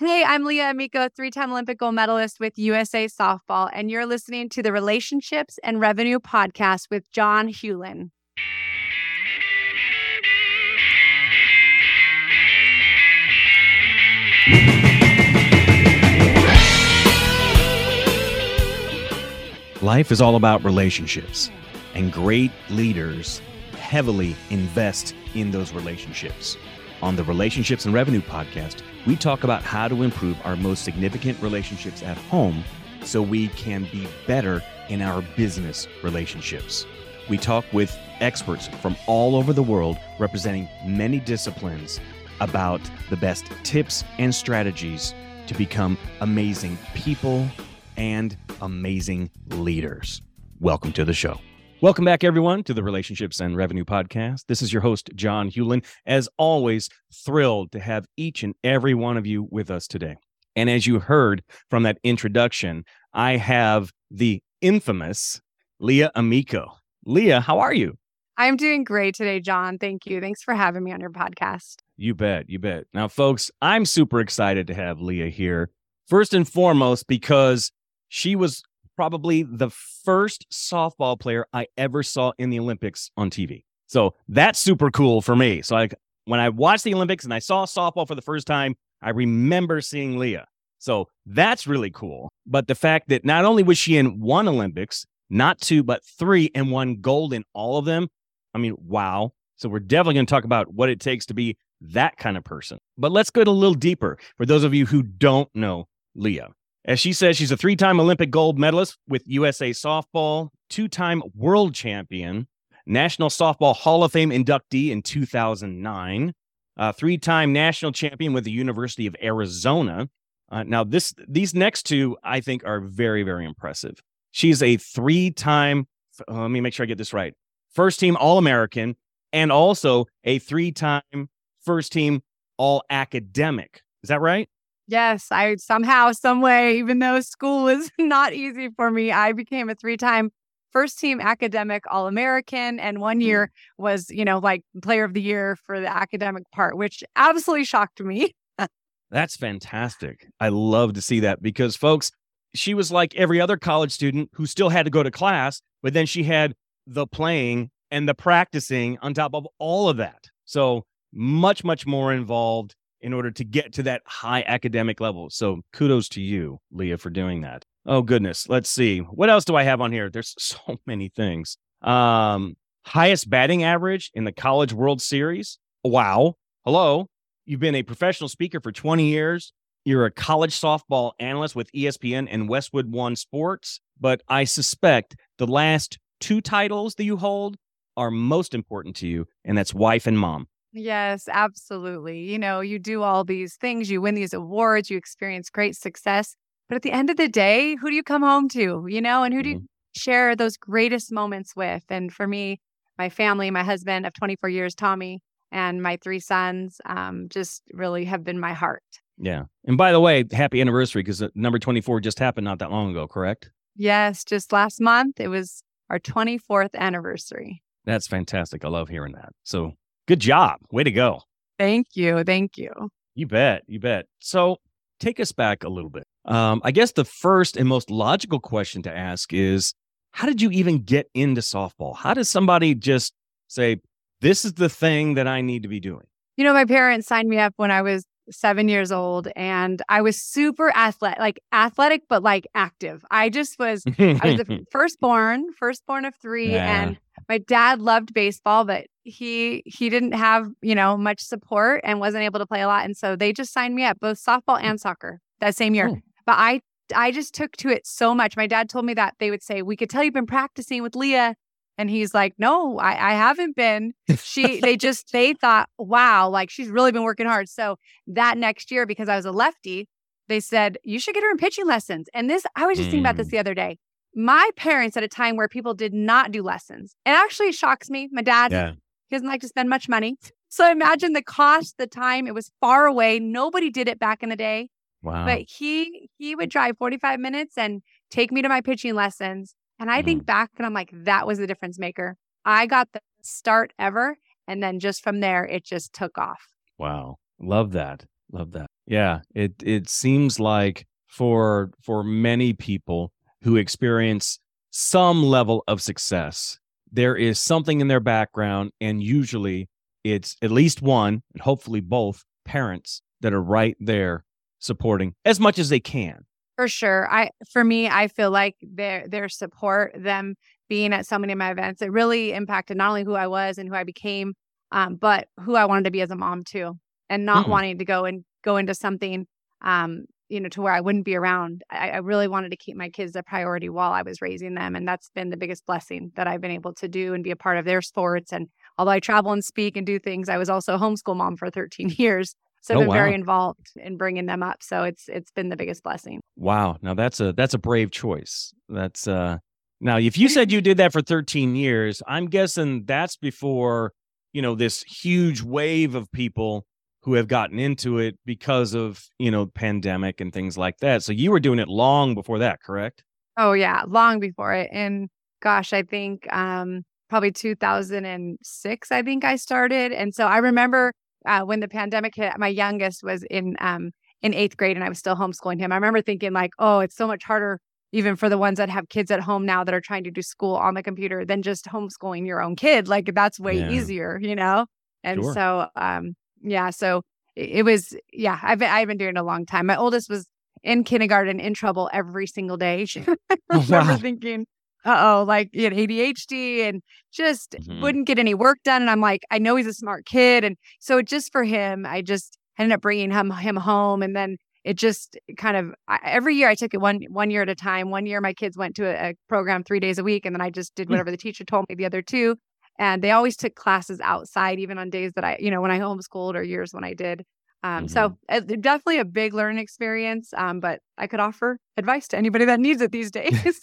Hey, I'm Leah Amico, three time Olympic gold medalist with USA Softball, and you're listening to the Relationships and Revenue podcast with John Hewlin. Life is all about relationships, and great leaders heavily invest in those relationships. On the Relationships and Revenue podcast, we talk about how to improve our most significant relationships at home so we can be better in our business relationships. We talk with experts from all over the world representing many disciplines about the best tips and strategies to become amazing people and amazing leaders. Welcome to the show. Welcome back, everyone, to the Relationships and Revenue Podcast. This is your host, John Hewlin. As always, thrilled to have each and every one of you with us today. And as you heard from that introduction, I have the infamous Leah Amico. Leah, how are you? I'm doing great today, John. Thank you. Thanks for having me on your podcast. You bet. You bet. Now, folks, I'm super excited to have Leah here. First and foremost, because she was probably the first softball player I ever saw in the Olympics on TV. So that's super cool for me. So like when I watched the Olympics and I saw softball for the first time, I remember seeing Leah. So that's really cool. But the fact that not only was she in one Olympics, not two, but three, and won gold in all of them, I mean, wow. So we're definitely going to talk about what it takes to be that kind of person. But let's go a little deeper for those of you who don't know Leah. As she says, she's a three time Olympic gold medalist with USA Softball, two time world champion, National Softball Hall of Fame inductee in 2009, uh, three time national champion with the University of Arizona. Uh, now, this these next two I think are very, very impressive. She's a three time, uh, let me make sure I get this right, first team All American, and also a three time first team All Academic. Is that right? Yes, I somehow, some way, even though school was not easy for me, I became a three-time first team academic all-American and one year mm. was, you know, like player of the year for the academic part, which absolutely shocked me. That's fantastic. I love to see that because folks, she was like every other college student who still had to go to class, but then she had the playing and the practicing on top of all of that. So much, much more involved in order to get to that high academic level. So kudos to you, Leah, for doing that. Oh goodness. Let's see. What else do I have on here? There's so many things. Um, highest batting average in the College World Series. Wow. Hello. You've been a professional speaker for 20 years. You're a college softball analyst with ESPN and Westwood One Sports. But I suspect the last two titles that you hold are most important to you, and that's wife and mom. Yes, absolutely. You know, you do all these things, you win these awards, you experience great success. But at the end of the day, who do you come home to, you know, and who do you mm-hmm. share those greatest moments with? And for me, my family, my husband of 24 years, Tommy, and my three sons um, just really have been my heart. Yeah. And by the way, happy anniversary because number 24 just happened not that long ago, correct? Yes, just last month. It was our 24th anniversary. That's fantastic. I love hearing that. So Good job. Way to go. Thank you. Thank you. You bet. You bet. So take us back a little bit. Um, I guess the first and most logical question to ask is how did you even get into softball? How does somebody just say, this is the thing that I need to be doing? You know, my parents signed me up when I was seven years old and I was super athletic, like athletic, but like active. I just was, I was the firstborn, firstborn of three. Yeah. And my dad loved baseball, but he he didn't have you know much support and wasn't able to play a lot and so they just signed me up both softball hmm. and soccer that same year oh. but i i just took to it so much my dad told me that they would say we could tell you've been practicing with leah and he's like no i, I haven't been she they just they thought wow like she's really been working hard so that next year because i was a lefty they said you should get her in pitching lessons and this i was just mm. thinking about this mm. the other day my parents at a time where people did not do lessons. It actually shocks me. My dad, yeah. He doesn't like to spend much money. So imagine the cost, the time. It was far away. Nobody did it back in the day. Wow. But he he would drive 45 minutes and take me to my pitching lessons. And I mm. think back and I'm like, that was the difference maker. I got the start ever. And then just from there, it just took off. Wow. Love that. Love that. Yeah, it it seems like for for many people who experience some level of success, there is something in their background and usually it's at least one and hopefully both parents that are right there supporting as much as they can. For sure. I for me, I feel like their their support, them being at so many of my events, it really impacted not only who I was and who I became, um, but who I wanted to be as a mom too. And not mm wanting to go and go into something um, you know, to where I wouldn't be around. I, I, really wanted to keep my kids a priority while I was raising them. And that's been the biggest blessing that I've been able to do and be a part of their sports. And although I travel and speak and do things, I was also a homeschool mom for 13 years. So I've oh, been wow. very involved in bringing them up. So it's it's been the biggest blessing. Wow. Now that's a that's a brave choice. That's uh now if you said you did that for 13 years, I'm guessing that's before, you know, this huge wave of people who have gotten into it because of, you know, pandemic and things like that. So you were doing it long before that, correct? Oh yeah, long before it. And gosh, I think um probably 2006 I think I started. And so I remember uh, when the pandemic hit, my youngest was in um in 8th grade and I was still homeschooling him. I remember thinking like, "Oh, it's so much harder even for the ones that have kids at home now that are trying to do school on the computer than just homeschooling your own kid. Like that's way yeah. easier, you know?" And sure. so um yeah. So it was, yeah, I've been, I've been doing it a long time. My oldest was in kindergarten in trouble every single day. She, I oh, remember thinking, uh oh, like he had ADHD and just mm-hmm. wouldn't get any work done. And I'm like, I know he's a smart kid. And so just for him, I just ended up bringing him, him home. And then it just kind of I, every year I took it one one year at a time. One year my kids went to a, a program three days a week, and then I just did mm. whatever the teacher told me. The other two, and they always took classes outside even on days that i you know when i homeschooled or years when i did um, mm-hmm. so uh, definitely a big learning experience um, but i could offer advice to anybody that needs it these days.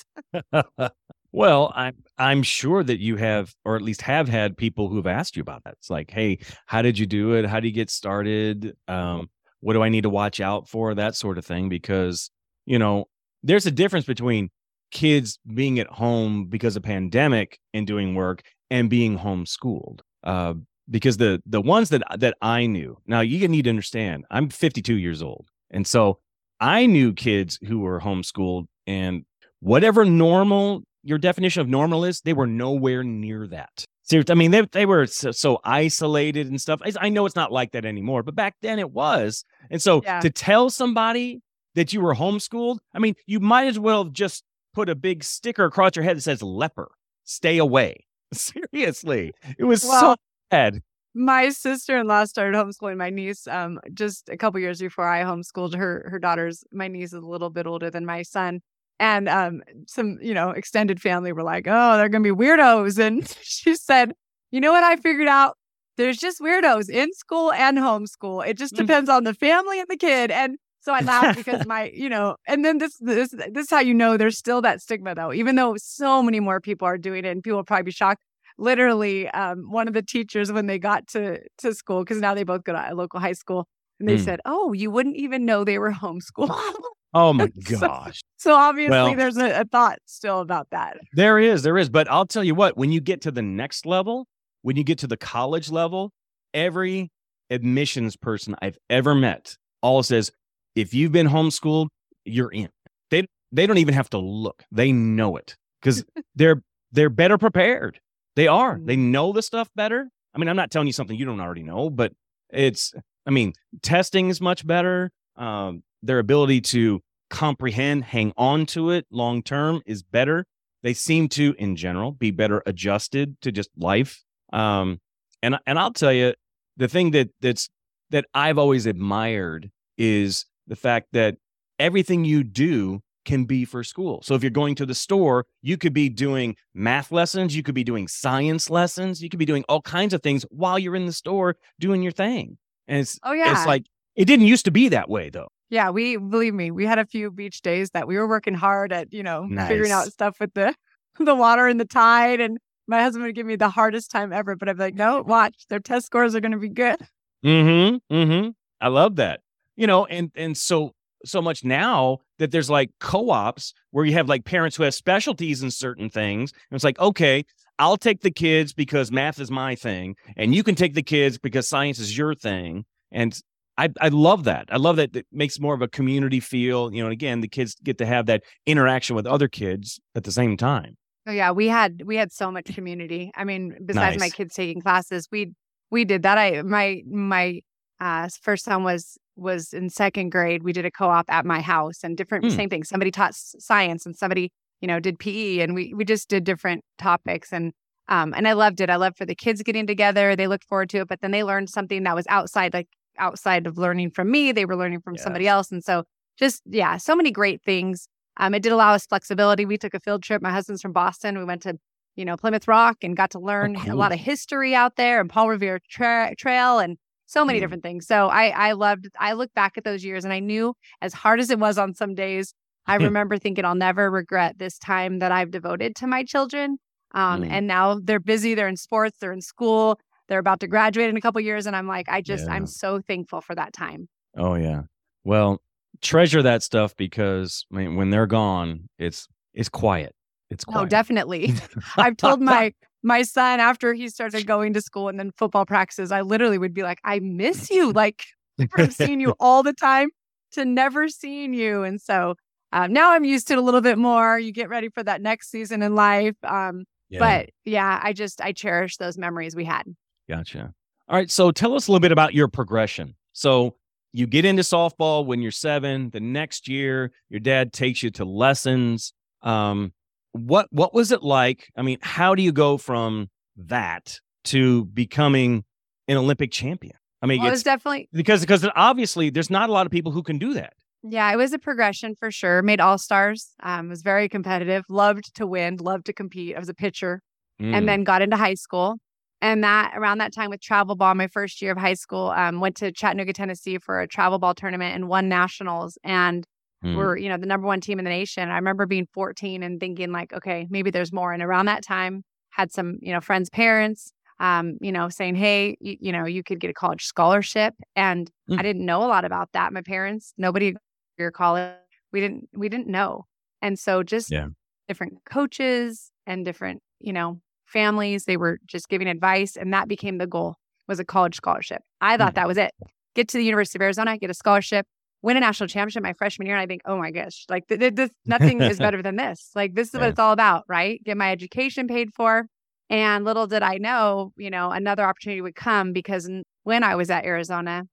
Well i'm i'm sure that you have or at least have had people who've asked you about that. It's like hey how did you do it? How do you get started? Um, what do i need to watch out for? That sort of thing because you know there's a difference between kids being at home because of pandemic and doing work and being homeschooled. Uh, because the the ones that that I knew, now you need to understand, I'm 52 years old, and so I knew kids who were homeschooled, and whatever normal your definition of normal is, they were nowhere near that. Seriously, I mean, they they were so, so, isolated and stuff. I know it's not like that anymore, but back then it was. And so yeah. to tell somebody that you were homeschooled, I mean, you might as well just put a big sticker across your head that says leper, stay away. Seriously, it was well, so bad. My sister in law started homeschooling my niece um, just a couple years before I homeschooled her. Her daughters, my niece is a little bit older than my son. And um, some, you know, extended family were like, oh, they're going to be weirdos. And she said, you know what I figured out? There's just weirdos in school and homeschool. It just mm. depends on the family and the kid. And so I laughed because my, you know, and then this this this is how you know there's still that stigma though, even though so many more people are doing it, and people will probably be shocked. Literally, um, one of the teachers when they got to to school, because now they both go to a local high school, and they mm. said, "Oh, you wouldn't even know they were homeschooled." Oh my gosh! So, so obviously, well, there's a, a thought still about that. There is, there is, but I'll tell you what: when you get to the next level, when you get to the college level, every admissions person I've ever met all says if you've been homeschooled, you're in. They they don't even have to look. They know it because they're they're better prepared. They are. They mm-hmm. know the stuff better. I mean, I'm not telling you something you don't already know, but it's I mean, testing is much better. Um, their ability to comprehend, hang on to it long term is better. They seem to, in general, be better adjusted to just life. Um, and and I'll tell you, the thing that that's that I've always admired is the fact that everything you do can be for school. So if you're going to the store, you could be doing math lessons, you could be doing science lessons, you could be doing all kinds of things while you're in the store doing your thing. And it's oh yeah, it's like it didn't used to be that way though. Yeah, we believe me, we had a few beach days that we were working hard at, you know, nice. figuring out stuff with the the water and the tide and my husband would give me the hardest time ever, but I'd be like, no, watch, their test scores are going to be good. Mm-hmm. Mm-hmm. I love that you know, and and so so much now that there's like co-ops where you have like parents who have specialties in certain things. And it's like, okay, I'll take the kids because math is my thing, and you can take the kids because science is your thing. And I, I love that. I love that it makes more of a community feel. You know, and again, the kids get to have that interaction with other kids at the same time. Oh yeah, we had we had so much community. I mean, besides nice. my kids taking classes, we we did that. I my my uh, first son was was in second grade. We did a co-op at my house and different mm. same thing. Somebody taught science and somebody you know did PE and we we just did different topics and um and I loved it. I loved for the kids getting together. They looked forward to it, but then they learned something that was outside like outside of learning from me. They were learning from yeah. somebody else, and so just yeah, so many great things. Um, it did allow us flexibility. We took a field trip. My husband's from Boston. We went to you know Plymouth Rock and got to oh, learn oh, cool. a lot of history out there and Paul Revere tra- Trail and so many mm. different things. So I I loved. I look back at those years and I knew as hard as it was on some days, I remember thinking I'll never regret this time that I've devoted to my children. Um, mm. And now they're busy. They're in sports. They're in school. They're about to graduate in a couple years, and I'm like, I just, yeah. I'm so thankful for that time. Oh yeah. Well, treasure that stuff because I mean, when they're gone, it's it's quiet. It's quiet. Oh, definitely. I've told my my son after he started going to school and then football practices, I literally would be like, I miss you. Like from seeing you all the time to never seeing you. And so um, now I'm used to it a little bit more. You get ready for that next season in life. Um, yeah. But yeah, I just I cherish those memories we had. Gotcha. All right. So tell us a little bit about your progression. So you get into softball when you're seven. The next year, your dad takes you to lessons. Um, what what was it like? I mean, how do you go from that to becoming an Olympic champion? I mean, well, was definitely because because obviously there's not a lot of people who can do that. Yeah, it was a progression for sure. Made all stars. Um, was very competitive. Loved to win. Loved to compete. I was a pitcher, mm. and then got into high school. And that around that time with travel ball, my first year of high school, um, went to Chattanooga, Tennessee for a travel ball tournament and won nationals. And mm. we're, you know, the number one team in the nation. I remember being 14 and thinking like, okay, maybe there's more. And around that time, had some, you know, friends' parents, um, you know, saying, hey, you, you, know, you could get a college scholarship. And mm. I didn't know a lot about that. My parents, nobody your college, we didn't, we didn't know. And so just yeah. different coaches and different, you know, families. They were just giving advice, and that became the goal was a college scholarship. I thought mm-hmm. that was it. Get to the University of Arizona, get a scholarship, win a national championship my freshman year, and I think, oh my gosh, like th- th- this, nothing is better than this. Like this is yeah. what it's all about, right? Get my education paid for. And little did I know, you know, another opportunity would come because when I was at Arizona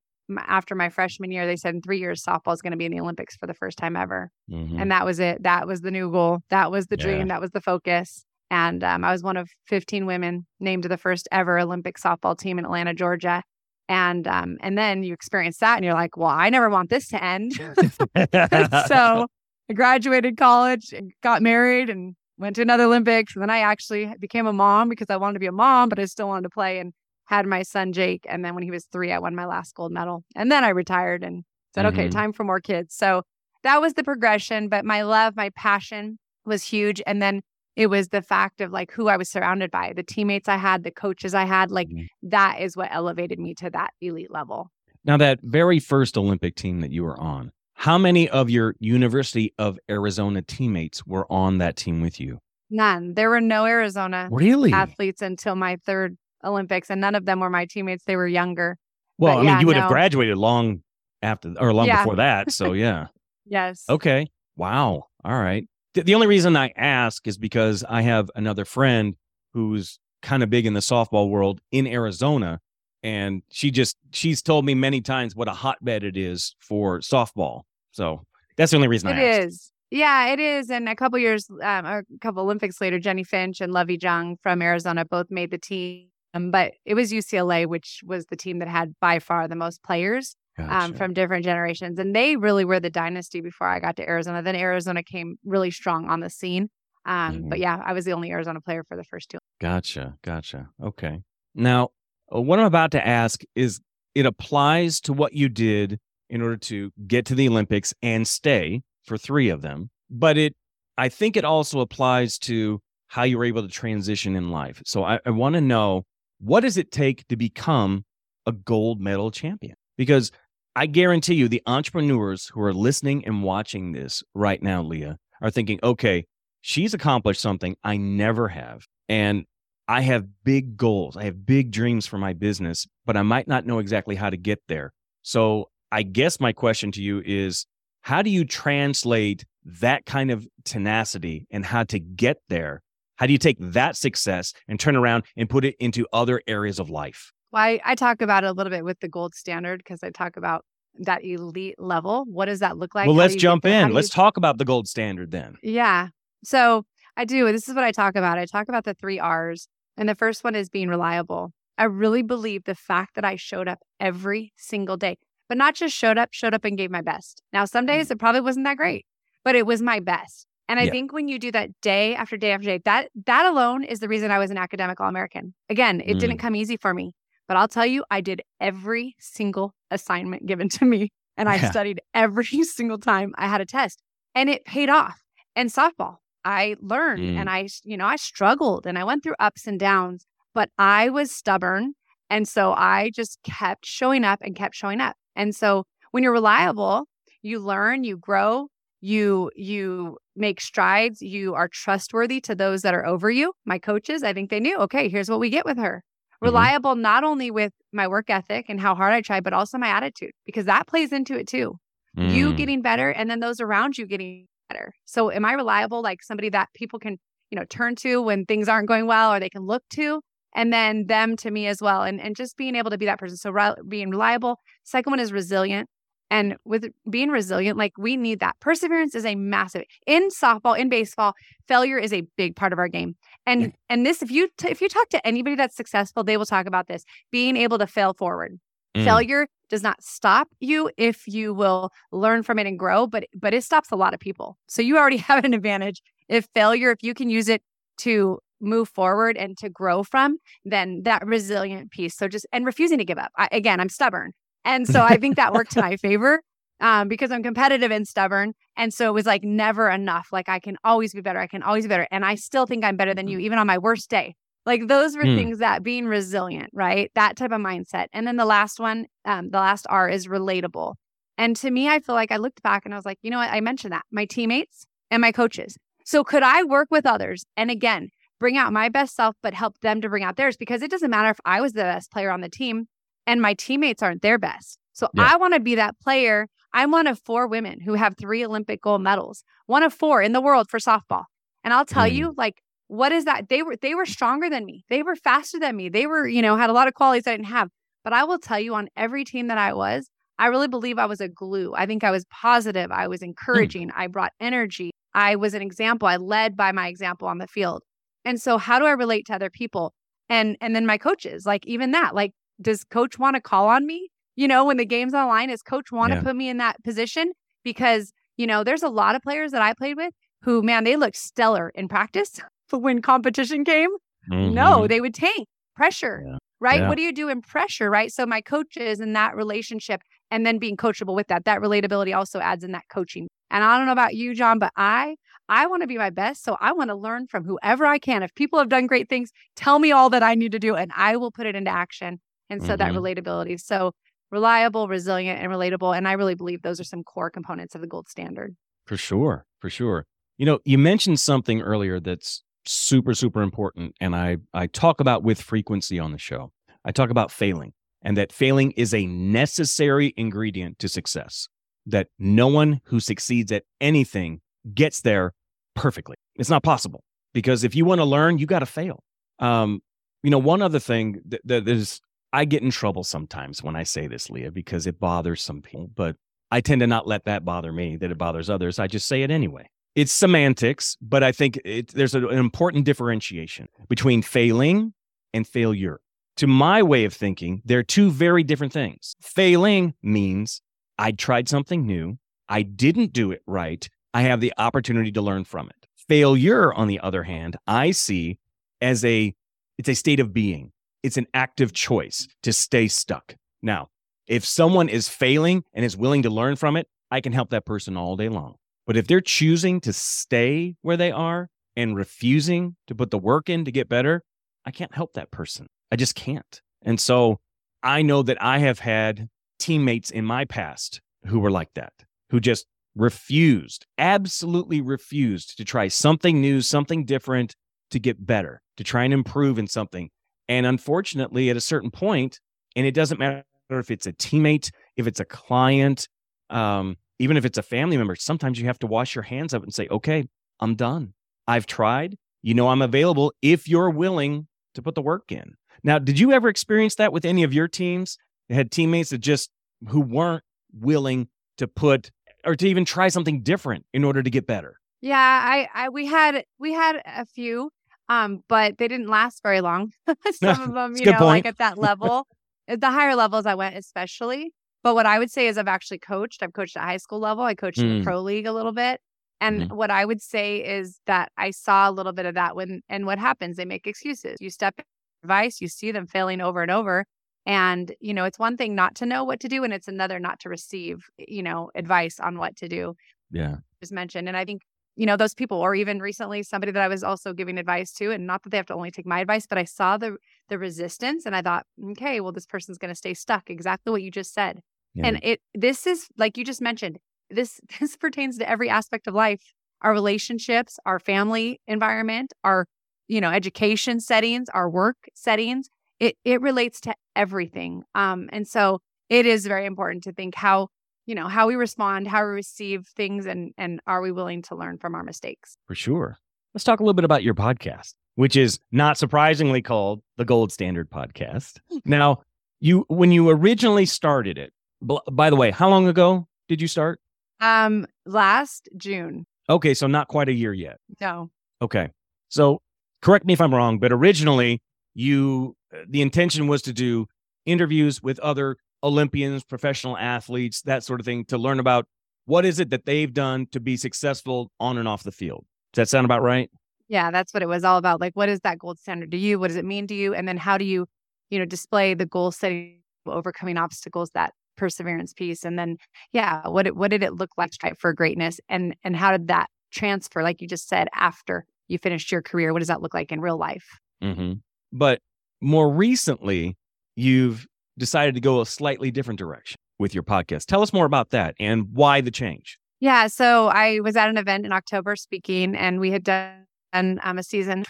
after my freshman year, they said in three years softball is going to be in the Olympics for the first time ever, mm-hmm. and that was it. That was the new goal. That was the dream. Yeah. That was the focus. And um, I was one of 15 women named to the first ever Olympic softball team in Atlanta, Georgia. And um, and then you experience that, and you're like, well, I never want this to end. so I graduated college, and got married, and went to another Olympics. And then I actually became a mom because I wanted to be a mom, but I still wanted to play. And had my son Jake. And then when he was three, I won my last gold medal. And then I retired and said, mm-hmm. okay, time for more kids. So that was the progression. But my love, my passion was huge. And then it was the fact of like who I was surrounded by, the teammates I had, the coaches I had. Like mm-hmm. that is what elevated me to that elite level. Now, that very first Olympic team that you were on, how many of your University of Arizona teammates were on that team with you? None. There were no Arizona really athletes until my third Olympics, and none of them were my teammates. They were younger. Well, but, I mean, you would no. have graduated long after or long yeah. before that. So yeah. yes. Okay. Wow. All right the only reason I ask is because I have another friend who's kind of big in the softball world in Arizona. And she just, she's told me many times what a hotbed it is for softball. So that's the only reason it I It is. Yeah, it is. And a couple years, um, a couple Olympics later, Jennie Finch and Lovie Jung from Arizona both made the team. Um, but it was UCLA, which was the team that had by far the most players. Um, gotcha. um, from different generations. And they really were the dynasty before I got to Arizona. Then Arizona came really strong on the scene. Um, mm-hmm. But yeah, I was the only Arizona player for the first two. Gotcha. Gotcha. Okay. Now, uh, what I'm about to ask is it applies to what you did in order to get to the Olympics and stay for three of them. But it, I think it also applies to how you were able to transition in life. So I, I want to know what does it take to become a gold medal champion? Because I guarantee you, the entrepreneurs who are listening and watching this right now, Leah, are thinking, okay, she's accomplished something I never have. And I have big goals. I have big dreams for my business, but I might not know exactly how to get there. So I guess my question to you is how do you translate that kind of tenacity and how to get there? How do you take that success and turn around and put it into other areas of life? Well, I, I talk about it a little bit with the gold standard because I talk about that elite level. What does that look like? Well, let's jump in. Let's you... talk about the gold standard then. Yeah. So I do. This is what I talk about. I talk about the three R's. And the first one is being reliable. I really believe the fact that I showed up every single day, but not just showed up, showed up and gave my best. Now, some days mm. it probably wasn't that great, but it was my best. And I yeah. think when you do that day after day after day, that that alone is the reason I was an academic all American. Again, it mm. didn't come easy for me, but I'll tell you, I did every single assignment given to me, and I yeah. studied every single time I had a test, and it paid off. And softball, I learned, mm. and I, you know, I struggled, and I went through ups and downs, but I was stubborn, and so I just kept showing up and kept showing up. And so when you're reliable, you learn, you grow, you you make strides you are trustworthy to those that are over you my coaches i think they knew okay here's what we get with her. Reliable mm-hmm. not only with my work ethic and how hard i try but also my attitude because that plays into it too. Mm. you getting better and then those around you getting better. So am i reliable like somebody that people can you know turn to when things aren't going well or they can look to and then them to me as well and and just being able to be that person. So re- being reliable. Second one is resilient and with being resilient, like we need that. Perseverance is a massive in softball, in baseball, failure is a big part of our game. And yeah. and this if you t- if you talk to anybody that's successful, they will talk about this. Being able to fail forward. Mm. Failure does not stop you if you will learn from it and grow, but but it stops a lot of people. So you already have an advantage. If failure, if you can use it to move forward and to grow from, then that resilient piece. So just and refusing to give up. I, again, I'm stubborn. And so I think that worked to my favor um, because I'm competitive and stubborn. And so it was like never enough. Like I can always be better. I can always be better. And I still think I'm better than you, even on my worst day. Like those were mm. things that being resilient, right? That type of mindset. And then the last one, um, the last R is relatable. And to me, I feel like I looked back and I was like, you know what? I mentioned that my teammates and my coaches. So could I work with others? And again, bring out my best self, but help them to bring out theirs because it doesn't matter if I was the best player on the team and my teammates aren't their best. So yeah. I want to be that player. I'm one of four women who have three Olympic gold medals, one of four in the world for softball. And I'll tell mm. you, like, what is that? They were they were stronger than me. They were faster than me. They were, you know, had a lot of qualities I didn't have. But I will tell you, on every team that I was, I really believe I was a glue. I think I was positive. I was mm. encouraging. Mm. I brought energy. I was an example. I led by my example on the field. And so, how do I relate to other people? And and then my coaches, like even that, like does coach want to call on me? You know, when the game's online, does coach want to yeah. put me in that position? Because, you know, there's a lot of players that I played with who, man, they looked stellar in practice. But when competition came, mm-hmm. no, they would tank pressure, yeah. right? Yeah. What do you do in pressure, right? So my coaches in that relationship and then being coachable with that, that relatability also adds in that coaching. And I don't know about you, John, but I I want to be my best. So I want to learn from whoever I can. If people have done great things, tell me all that I need to do and I will put it into action. And so mm-hmm. that relatability. So reliable, resilient, and relatable. And I really believe those are some core components of the gold standard. For sure. For sure. You know, you mentioned something earlier that's super, super important. And I, I talk about with frequency on the show. I talk about failing and that failing is a necessary ingredient to success. That no one who succeeds at anything gets there perfectly. It's not possible because if you want to learn, you got to fail. Um, you know, one other thing that, that is I get in trouble sometimes when I say this, Leah, because it bothers some people, but I tend to not let that bother me, that it bothers others. I just say it anyway. It's semantics, but I think it, there's an important differentiation between failing and failure. To my way of thinking, they're two very different things. Failing means I tried something new, I didn't do it right, I have the opportunity to learn from it. Failure, on the other hand, I see as a it's a state of being it's an active choice to stay stuck. Now, if someone is failing and is willing to learn from it, I can help that person all day long. But if they're choosing to stay where they are and refusing to put the work in to get better, I can't help that person. I just can't. And so I know that I have had teammates in my past who were like that, who just refused, absolutely refused to try something new, something different to get better, to try and improve in something and unfortunately, at a certain point, and it doesn't matter if it's a teammate, if it's a client, um, even if it's a family member, sometimes you have to wash your hands up and say, okay, I'm done. I've tried. You know, I'm available if you're willing to put the work in. Now, did you ever experience that with any of your teams? You had teammates that just who weren't willing to put or to even try something different in order to get better. Yeah, I, I we had we had a few, um, but they didn't last very long. Some of them, you know, point. like at that level, at the higher levels I went, especially. But what I would say is I've actually coached. I've coached at high school level. I coached mm. in the mm. pro league a little bit. And mm-hmm. what I would say is that I saw a little bit of that when and what happens, they make excuses. You step advice, you see them failing over and over. And, you know, it's one thing not to know what to do, and it's another not to receive, you know, advice on what to do. Yeah. Just mentioned. And I think, you know, those people, or even recently somebody that I was also giving advice to, and not that they have to only take my advice, but I saw the the resistance and I thought, okay, well, this person's gonna stay stuck. Exactly what you just said. Yeah. And it this is like you just mentioned, this this pertains to every aspect of life. Our relationships, our family environment, our you know, education settings, our work settings it it relates to everything. Um, and so it is very important to think how you know how we respond, how we receive things, and and are we willing to learn from our mistakes? For sure. Let's talk a little bit about your podcast, which is not surprisingly called the Gold Standard Podcast. now, you when you originally started it. By the way, how long ago did you start? Um, last June. Okay, so not quite a year yet. No. Okay. So correct me if I'm wrong, but originally you the intention was to do interviews with other Olympians, professional athletes, that sort of thing, to learn about what is it that they've done to be successful on and off the field. Does that sound about right? Yeah, that's what it was all about. Like, what is that gold standard to you? What does it mean to you? And then how do you, you know, display the goal setting, overcoming obstacles, that perseverance piece? And then, yeah, what it, what did it look like for greatness? And and how did that transfer, like you just said, after you finished your career? What does that look like in real life? Mm-hmm. But more recently, you've decided to go a slightly different direction with your podcast. Tell us more about that and why the change. Yeah. So I was at an event in October speaking, and we had done um, a season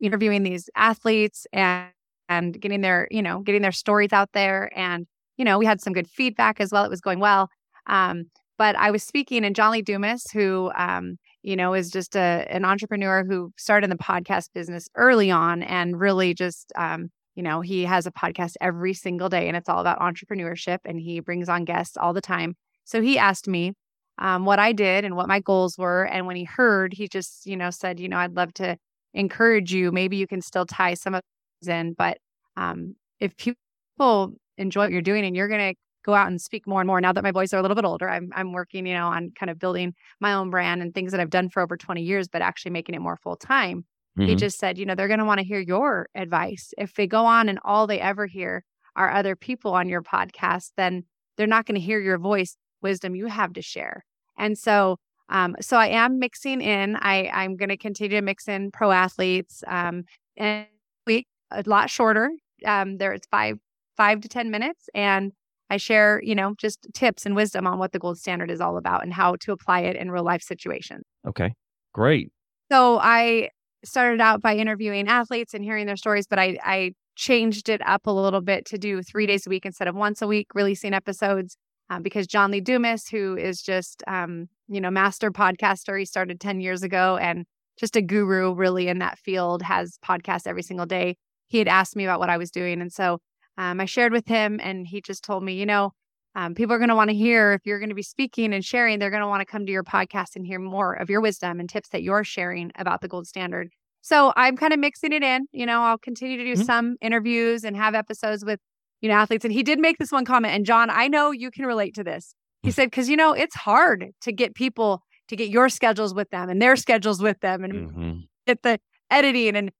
interviewing these athletes and and getting their you know getting their stories out there and you know we had some good feedback as well it was going well um, but i was speaking and john lee dumas who um, you know, is just a an entrepreneur who started in the podcast business early on and really just um, you know, he has a podcast every single day and it's all about entrepreneurship and he brings on guests all the time. So he asked me um, what I did and what my goals were. And when he heard, he just, you know, said, you know, I'd love to encourage you. Maybe you can still tie some of these in, but um, if people enjoy what you're doing and you're going to go out and speak more and more. Now that my boys are a little bit older, I'm I'm working, you know, on kind of building my own brand and things that I've done for over 20 years, but actually making it more full time. Mm-hmm. He just said, you know, they're going to want to hear your advice. If they go on and all they ever hear are other people on your podcast, then they're not going to hear your voice, wisdom you have to share. And so um, so I am mixing in. I I'm going to continue to mix in pro athletes. Um, and week a lot shorter. Um, there it's five five to ten minutes, and I share, you know, just tips and wisdom on what the gold standard is all about and how to apply it in real life situations. Okay, great. So I started out by interviewing athletes and hearing their stories, but I, I changed it up a little bit to do three days a week instead of once a week, releasing episodes. Um, because John Lee Dumas, who is just, um, you know, master podcaster, he started 10 years ago and just a guru really in that field, has podcasts every single day. He had asked me about what I was doing. And so um, I shared with him, and he just told me, you know, um, people are going to want to hear if you're going to be speaking and sharing, they're going to want to come to your podcast and hear more of your wisdom and tips that you're sharing about the gold standard. So I'm kind of mixing it in. You know, I'll continue to do mm-hmm. some interviews and have episodes with, you know, athletes. And he did make this one comment. And John, I know you can relate to this. He mm. said, because, you know, it's hard to get people to get your schedules with them and their schedules with them and mm-hmm. get the editing and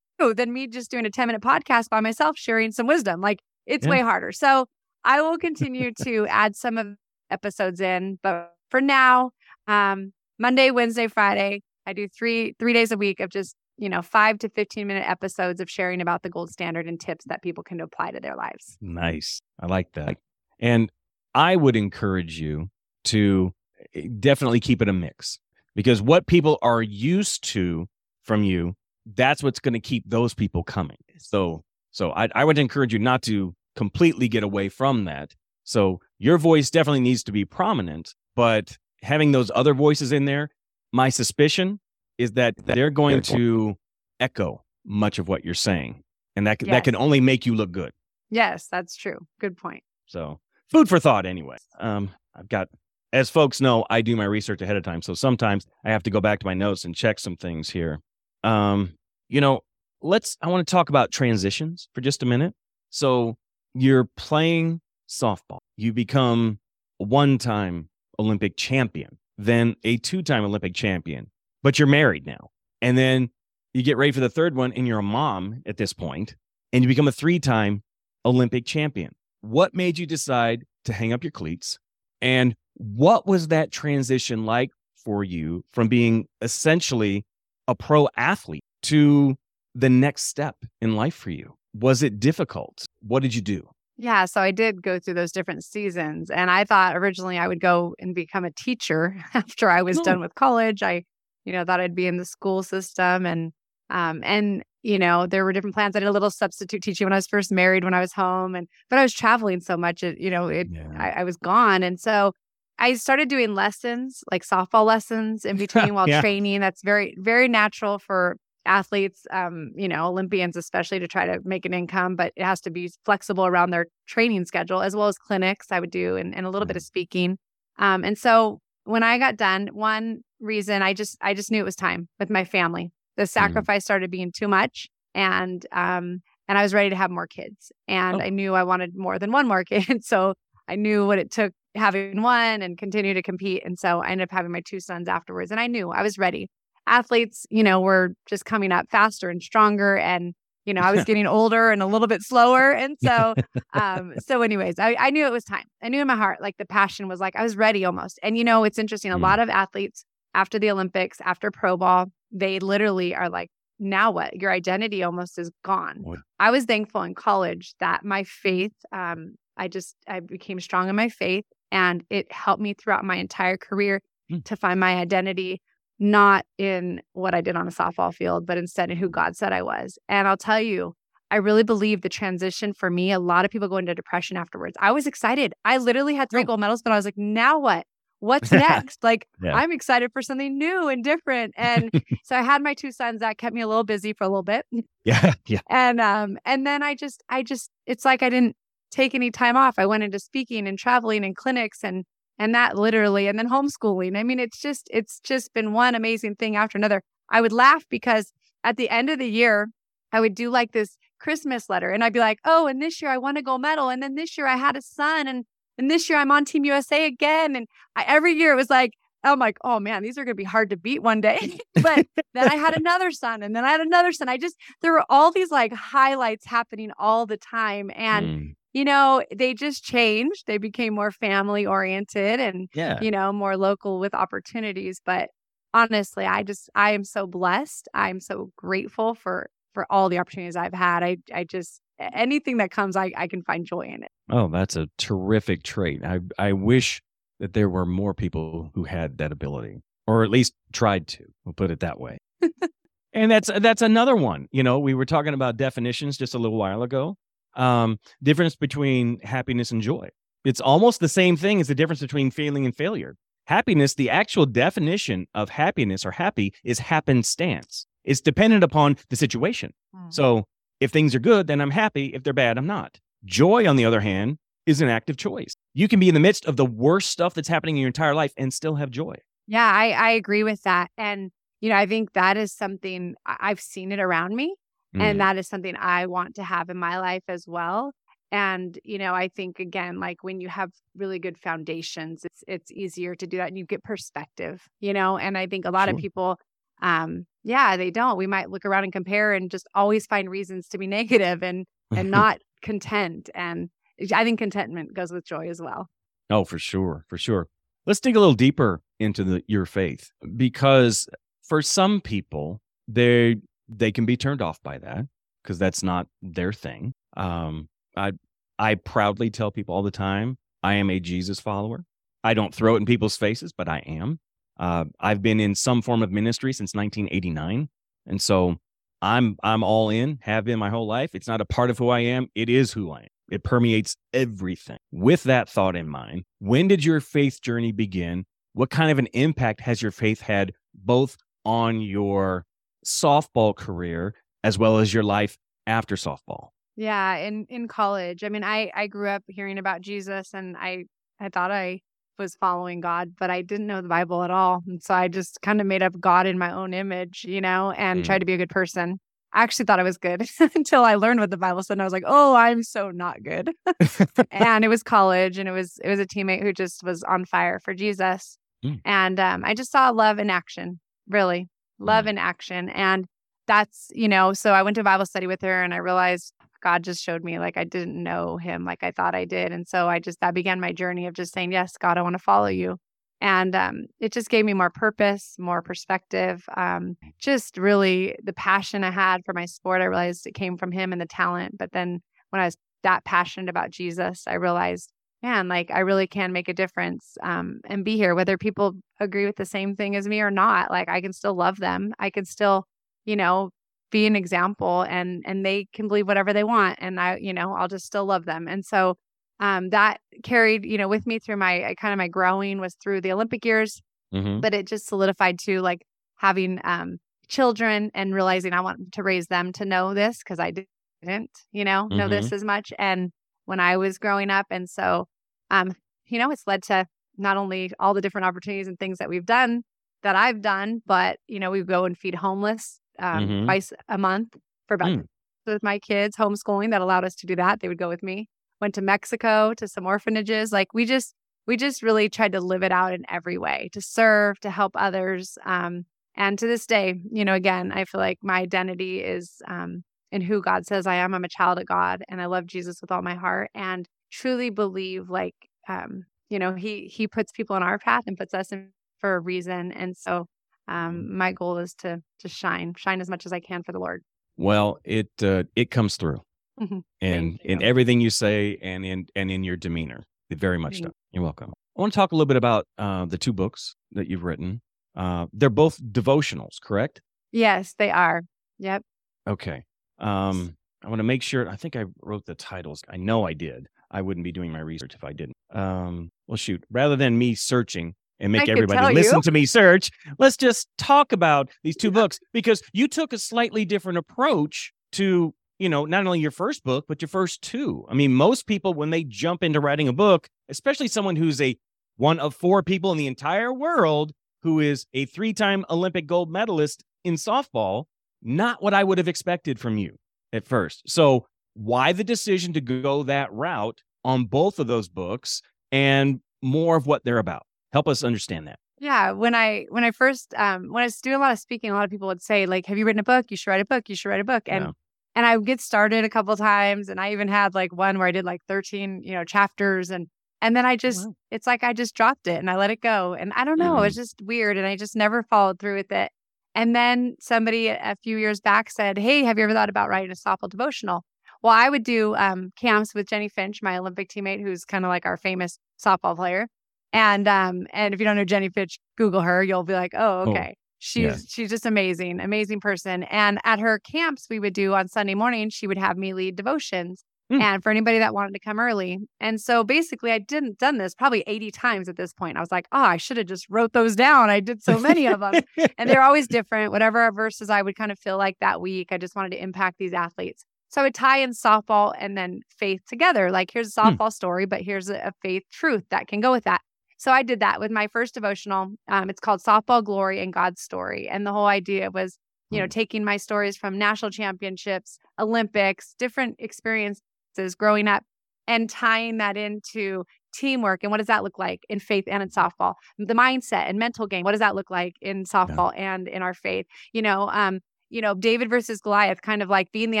than me just doing a 10 minute podcast by myself, sharing some wisdom. Like it's yeah. way harder. So I will continue to add some of episodes in, but for now, um, Monday, Wednesday, Friday, I do three three days a week of just you know five to fifteen minute episodes of sharing about the gold standard and tips that people can apply to their lives. Nice, I like that, and I would encourage you to eh, definitely keep it a mix because what people are used to from you that's what's going to keep those people coming. So, so I, I would encourage you not to completely get away from that, So your voice definitely needs to be prominent, but having those other voices in there, my suspicion is that they're going to echo much of what you're saying. And that, yes. that can only make you look good. Yes, that's true. Good point. So food for thought anyway. Um, I've got as folks know, I do my research ahead of time. So sometimes I have to go back to my notes and check some things here. Um, you know, let's I want to talk about transitions for just a minute. So you're playing softball. You become a one-time Olympic champion, then a two-time Olympic champion, but you're married now. And then you get ready for the third one and you're a mom at this point, and you become a three-time Olympic champion. What made you decide to hang up your cleats? And what was that transition like for you from being essentially a pro athlete to the next step in life for you? Was it difficult? What did you do? Yeah, so I did go through those different seasons. And I thought originally I would go and become a teacher after I was done with college. I, you know, thought I'd be in the school system and um and you know, there were different plans. I did a little substitute teaching when I was first married when I was home and but I was traveling so much it, you know, it yeah. I, I was gone. And so I started doing lessons, like softball lessons in between while yeah. training. That's very, very natural for athletes, um, you know, Olympians especially to try to make an income, but it has to be flexible around their training schedule as well as clinics I would do and, and a little bit of speaking. Um, and so when I got done, one reason I just I just knew it was time with my family. The mm. sacrifice mm. started being too much and um and I was ready to have more kids. And oh. I knew I wanted more than one more kid. So I knew what it took having one and continue to compete. And so I ended up having my two sons afterwards. And I knew I was ready. Athletes, you know, were just coming up faster and stronger. And, you know, I was getting older and a little bit slower. And so, um, so anyways, I, I knew it was time. I knew in my heart, like the passion was like, I was ready almost. And, you know, it's interesting. A mm. lot of athletes after the Olympics, after pro ball, they literally are like, now what? Your identity almost is gone. What? I was thankful in college that my faith, um, I just I became strong in my faith and it helped me throughout my entire career mm. to find my identity not in what I did on a softball field, but instead in who God said I was. And I'll tell you, I really believe the transition for me, a lot of people go into depression afterwards. I was excited. I literally had three gold medals, but I was like, now what? What's next? like, yeah. I'm excited for something new and different. And so I had my two sons that kept me a little busy for a little bit. Yeah. Yeah. And um, and then I just I just it's like I didn't take any time off. I went into speaking and traveling and clinics and and that literally and then homeschooling. I mean, it's just it's just been one amazing thing after another. I would laugh because at the end of the year, I would do like this Christmas letter and I'd be like, "Oh, and this year I won a gold medal and then this year I had a son and and this year I'm on Team USA again." And I, every year it was like I'm like, oh man, these are going to be hard to beat one day. but then I had another son and then I had another son. I just, there were all these like highlights happening all the time. And mm you know, they just changed. They became more family oriented and, yeah. you know, more local with opportunities. But honestly, I just, I am so blessed. I'm so grateful for, for all the opportunities I've had. I, I just, anything that comes, I, I can find joy in it. Oh, that's a terrific trait. I, I wish that there were more people who had that ability or at least tried to, we'll put it that way. and that's, that's another one. You know, we were talking about definitions just a little while ago um, difference between happiness and joy. It's almost the same thing as the difference between failing and failure. Happiness, the actual definition of happiness or happy is happenstance. It's dependent upon the situation. Mm. So if things are good, then I'm happy. If they're bad, I'm not. Joy, on the other hand, is an active choice. You can be in the midst of the worst stuff that's happening in your entire life and still have joy. Yeah, I, I agree with that. And, you know, I think that is something I've seen it around me. Mm. And that is something I want to have in my life as well. And, you know, I think again, like when you have really good foundations, it's it's easier to do that and you get perspective, you know, and I think a lot sure. of people um yeah, they don't. We might look around and compare and just always find reasons to be negative and and not content. And I think contentment goes with joy as well. Oh, for sure. For sure. Let's dig a little deeper into the your faith because for some people, they they can be turned off by that because that's not their thing. Um, I I proudly tell people all the time I am a Jesus follower. I don't throw it in people's faces, but I am. Uh, I've been in some form of ministry since 1989, and so I'm I'm all in. Have been my whole life. It's not a part of who I am. It is who I am. it permeates everything. With that thought in mind, when did your faith journey begin? What kind of an impact has your faith had both on your softball career as well as your life after softball? Yeah, in in college. I mean, I I grew up hearing about Jesus and I I thought I was following God, but I didn't know the Bible at all. And so I just kind of made up God in my own image, you know, and mm. tried to be a good person. I actually thought I was good until I learned what the Bible said. And I was like, oh, I'm so not good. and it was college and it was it was a teammate who just was on fire for Jesus. Mm. And um, I just saw love in action, really. Love mm. in action. And that's, you know, so I went to Bible study with her and I realized God just showed me like I didn't know him like I thought I did. And so I just, that began my journey of just saying, Yes, God, I want to follow you. And um, it just gave me more purpose, more perspective. Um, just really the passion I had for my sport. I realized it came from him and the talent. But then when I was that passionate about Jesus, I realized, man, like I really can make a difference um, and be here, whether people agree with the same thing as me or not. Like I can still love them. I can still, you know, be an example and and they can believe whatever they want and i you know i'll just still love them and so um, that carried you know with me through my kind of my growing was through the olympic years mm-hmm. but it just solidified too like having um, children and realizing i want to raise them to know this because i didn't you know mm-hmm. know this mm-hmm. as much and when i was growing up and so um you know it's led to not only all the different opportunities and things that we've done that i've done but you know we go and feed homeless um, mm-hmm. twice a month for about mm. with my kids homeschooling that allowed us to do that. They would go with me. Went to Mexico to some orphanages. Like we just we just really tried to live it out in every way to serve, to help others. Um, and to this day, you know, again, I feel like my identity is um, in who God says I am. I'm a child of God, and I love Jesus with all my heart, and truly believe like um, you know he he puts people on our path and puts us in for a reason. And so um, my goal is to to shine, shine as much as I can for the Lord. Well, it uh, it comes through, mm-hmm. and in everything you say, and in and in your demeanor, it very much does. You're welcome. I want to talk a little bit about uh, the two books that you've written. Uh, they're both devotionals, correct? Yes, they are. Yep. Okay. Um, I want to make sure. I think I wrote the titles. I know I did. I wouldn't be doing my research if I didn't. Um, well, shoot. Rather than me searching, and make everybody listen to me search. Let's just talk about these two books because you took a slightly different approach to, you know, not only your first book, but your first two. I mean, most people, when they jump into writing a book, especially someone who's a one of four people in the entire world who is a three time Olympic gold medalist in softball, not what I would have expected from you at first. So, why the decision to go that route on both of those books and more of what they're about? Help us understand that. Yeah, when I when I first um when I was doing a lot of speaking, a lot of people would say like, "Have you written a book? You should write a book. You should write a book." And yeah. and I would get started a couple times, and I even had like one where I did like thirteen, you know, chapters, and and then I oh, just wow. it's like I just dropped it and I let it go, and I don't know, mm. it's just weird, and I just never followed through with it. And then somebody a few years back said, "Hey, have you ever thought about writing a softball devotional?" Well, I would do um, camps with Jennie Finch, my Olympic teammate, who's kind of like our famous softball player. And um, and if you don't know Jennie Finch, Google her. You'll be like, oh, okay. Oh, she's yeah. she's just amazing, amazing person. And at her camps we would do on Sunday morning, she would have me lead devotions. Mm. And for anybody that wanted to come early. And so basically I didn't done this probably 80 times at this point. I was like, oh, I should have just wrote those down. I did so many of them. and they're always different. Whatever verses I would kind of feel like that week, I just wanted to impact these athletes. So I would tie in softball and then faith together. Like here's a hmm. softball mm. story, but here's a, a faith truth that can go with that. So I did that with my first devotional. Um, it's called Softball Glory and God's Story. And the whole idea was, you know, mm. taking my stories from national championships, Olympics, different experiences growing up and tying that into teamwork and what does that look like in faith and in softball the mindset and mental game what does that look like in softball yeah. and in our faith you know um you know david versus goliath kind of like being the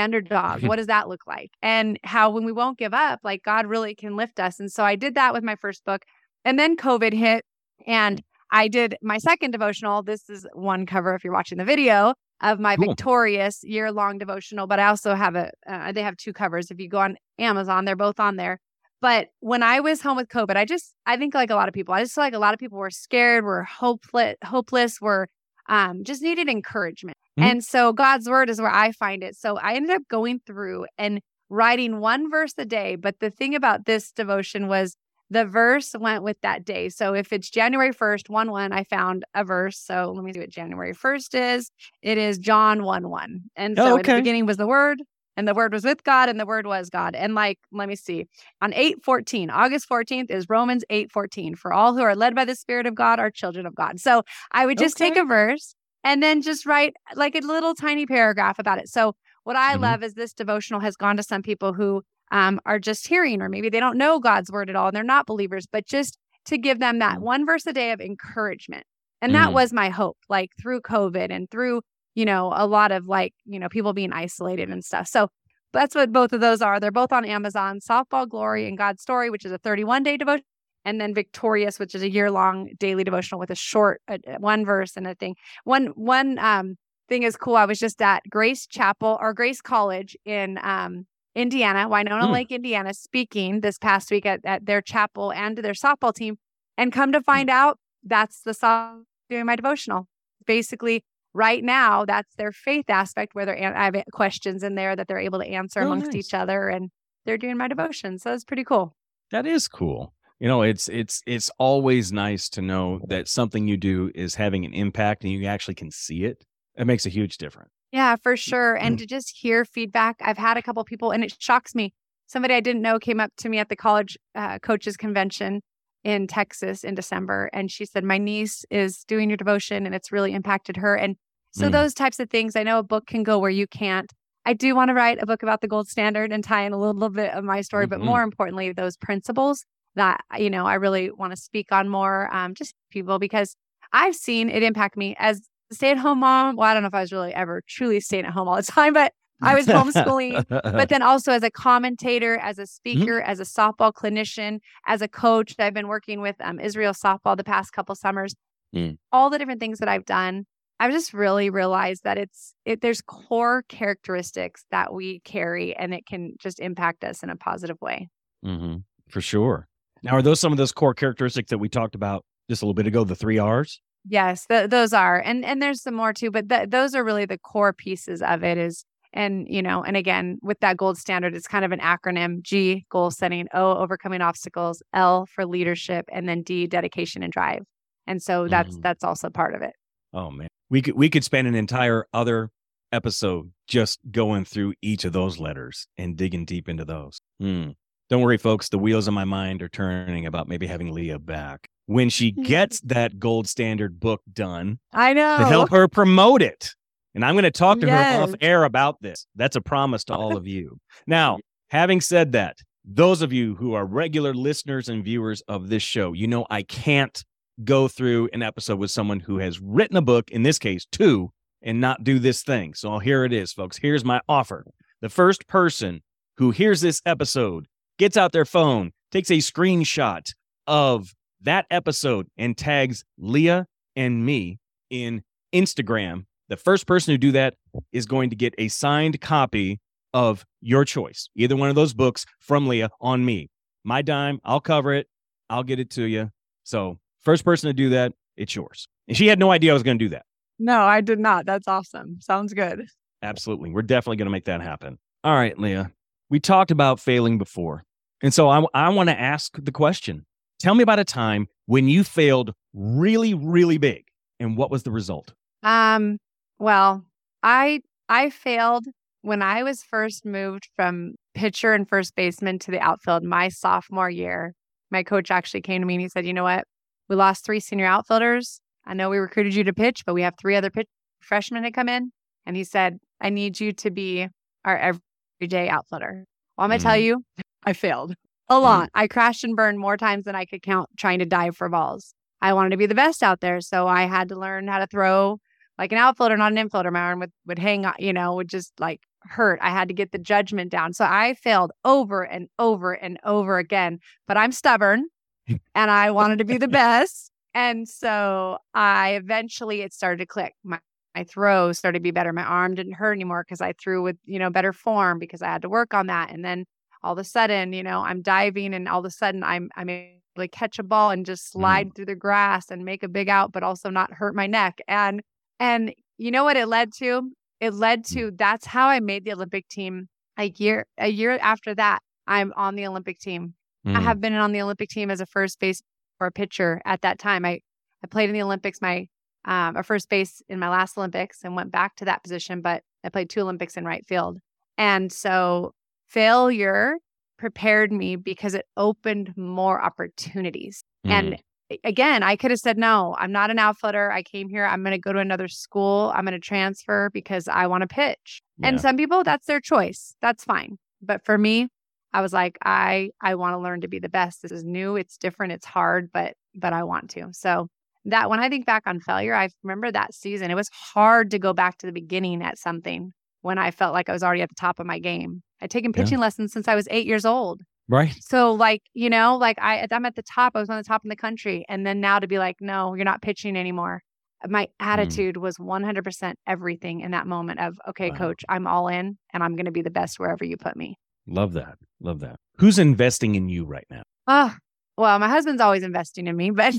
underdog what does that look like and how when we won't give up like god really can lift us and so i did that with my first book and then COVID hit, and I did my second devotional. This is one cover if you're watching the video of my cool. victorious year long devotional, but I also have a, uh, they have two covers. If you go on Amazon, they're both on there. But when I was home with COVID, I just, I think like a lot of people, I just feel like a lot of people were scared, were hopeless, hopeless, were um, just needed encouragement. Mm-hmm. And so God's word is where I find it. So I ended up going through and writing one verse a day. But the thing about this devotion was the verse went with that day. So if it's January 1st, 1 1, I found a verse. So let me see what January 1st is. It is John 1 1. And so oh, okay. the beginning was the word, and the word was with God, and the word was God. And like, let me see. On 8 14, August 14th is Romans 8 14. For all who are led by the Spirit of God are children of God. So I would just okay. take a verse and then just write like a little tiny paragraph about it. So what I mm-hmm. love is this devotional has gone to some people who um, are just hearing, or maybe they don't know God's word at all and they're not believers, but just to give them that mm. one verse a day of encouragement. And that mm. was my hope, like through COVID and through, you know, a lot of like, you know, people being isolated and stuff. So that's what both of those are. They're both on Amazon Softball Glory and God's Story, which is a 31 day devotion, and then Victorious, which is a year long daily devotional with a short uh, one verse and a thing. One, one, um, thing is cool. I was just at Grace Chapel or Grace College in um, Indiana, Winona mm. Lake, Indiana, speaking this past week at, at their chapel and to their softball team. And come to hmm. find mm. out, that's the song doing my devotional. Basically, right now, that's their faith aspect where they're, I have questions in there that they're able to answer oh, amongst nice. each other and they're doing my devotion. So it's pretty cool. That is cool. You know, it's it's it's always nice to know that something you do is having an impact and you actually can see it. It makes a huge difference. Yeah, for sure. And to just hear feedback, I've had a couple people, and it shocks me. Somebody I didn't know came up to me at the college uh, coaches convention in Texas in December, and she said, "My niece is doing your devotion, and it's really impacted her." And so mm. those types of things, I know a book can go where you can't. I do want to write a book about the gold standard and tie in a little, little bit of my story, mm-hmm. but more importantly, those principles that you know I really want to speak on more, um, just people because I've seen it impact me as stay at home mom. Well, I don't know if I was really ever truly staying at home all the time, but I was homeschooling. but then also as a commentator, as a mm-hmm. speaker, mm-hmm. as a softball clinician, as a coach, that I've been working with um, Israel softball the past couple summers. Mm. All the different things that I've done, I've just really realized that it's it, there's core characteristics that we carry, and it can just impact us in a positive way. Mm-hmm. For sure. Now, are those some of those core characteristics that we talked about just a little bit ago? The three R's. Yes, th- those are, and and there's some more too, but th- those are really the core pieces of it. Is and you know, and again, with that gold standard, it's kind of an acronym: G, goal setting; O, overcoming obstacles; L for leadership, and then D, dedication and drive. And so that's mm. that's also part of it. Oh man, we could we could spend an entire other episode just going through each of those letters and digging deep into those. Mm. Don't worry, folks. The wheels in my mind are turning about maybe having Leah back when she gets that gold standard book done. I know. To help her promote it. And I'm going to talk to yes. her off air about this. That's a promise to all of you. Now, having said that, those of you who are regular listeners and viewers of this show, you know I can't go through an episode with someone who has written a book, in this case, two, and not do this thing. So here it is, folks. Here's my offer. The first person who hears this episode gets out their phone, takes a screenshot of that episode and tags Leah and me in Instagram, the first person to do that is going to get a signed copy of your choice, either one of those books from Leah on me. My dime, I'll cover it, I'll get it to you. So, first person to do that, it's yours. And she had no idea I was going to do that. No, I did not. That's awesome. Sounds good. Absolutely. We're definitely going to make that happen. All right, Leah. We talked about failing before. And so I, I want to ask the question Tell me about a time when you failed really, really big and what was the result? Um, well, I I failed when I was first moved from pitcher and first baseman to the outfield my sophomore year. My coach actually came to me and he said, "You know what? We lost three senior outfielders. I know we recruited you to pitch, but we have three other pitch freshmen to come in." And he said, "I need you to be our everyday outfielder." Well, I'm gonna mm-hmm. tell you, I failed. A mm. lot. I crashed and burned more times than I could count trying to dive for balls. I wanted to be the best out there. So I had to learn how to throw like an outfielder, not an infielder. My arm would, would hang, you know, would just like hurt. I had to get the judgment down. So I failed over and over and over again. But I'm stubborn and I wanted to be the best. And so I eventually it started to click. My my throw started to be better. My arm didn't hurt anymore because I threw with, you know, better form because I had to work on that. And then all of a sudden, you know, I'm diving and all of a sudden I'm I'm able to catch a ball and just slide mm. through the grass and make a big out, but also not hurt my neck. And and you know what it led to? It led mm. to that's how I made the Olympic team a year a year after that, I'm on the Olympic team. Mm. I have been on the Olympic team as a first base or a pitcher at that time. I I played in the Olympics my um, a first base in my last Olympics and went back to that position, but I played two Olympics in right field. And so failure prepared me because it opened more opportunities. Mm. And again, I could have said, no, I'm not an outfielder. I came here. I'm going to go to another school. I'm going to transfer because I want to pitch. Yeah. And some people, that's their choice. That's fine. But for me, I was like, I I want to learn to be the best. This is new. It's different. It's hard, but but I want to. So that when I think back on failure, I remember that season. It was hard to go back to the beginning at something when I felt like I was already at the top of my game. I'd taken pitching yeah. lessons since I was eight years old. Right. So like, you know, like I I'm at the top. I was on the top in the country. And then now to be like, no, you're not pitching anymore. My mm. attitude mm. was 100% everything in that moment of, okay, wow. coach, I'm all in and I'm going to be the best wherever you put me. Love that. Love that. Who's investing in you right now? Oh, well, my husband's always investing in me, but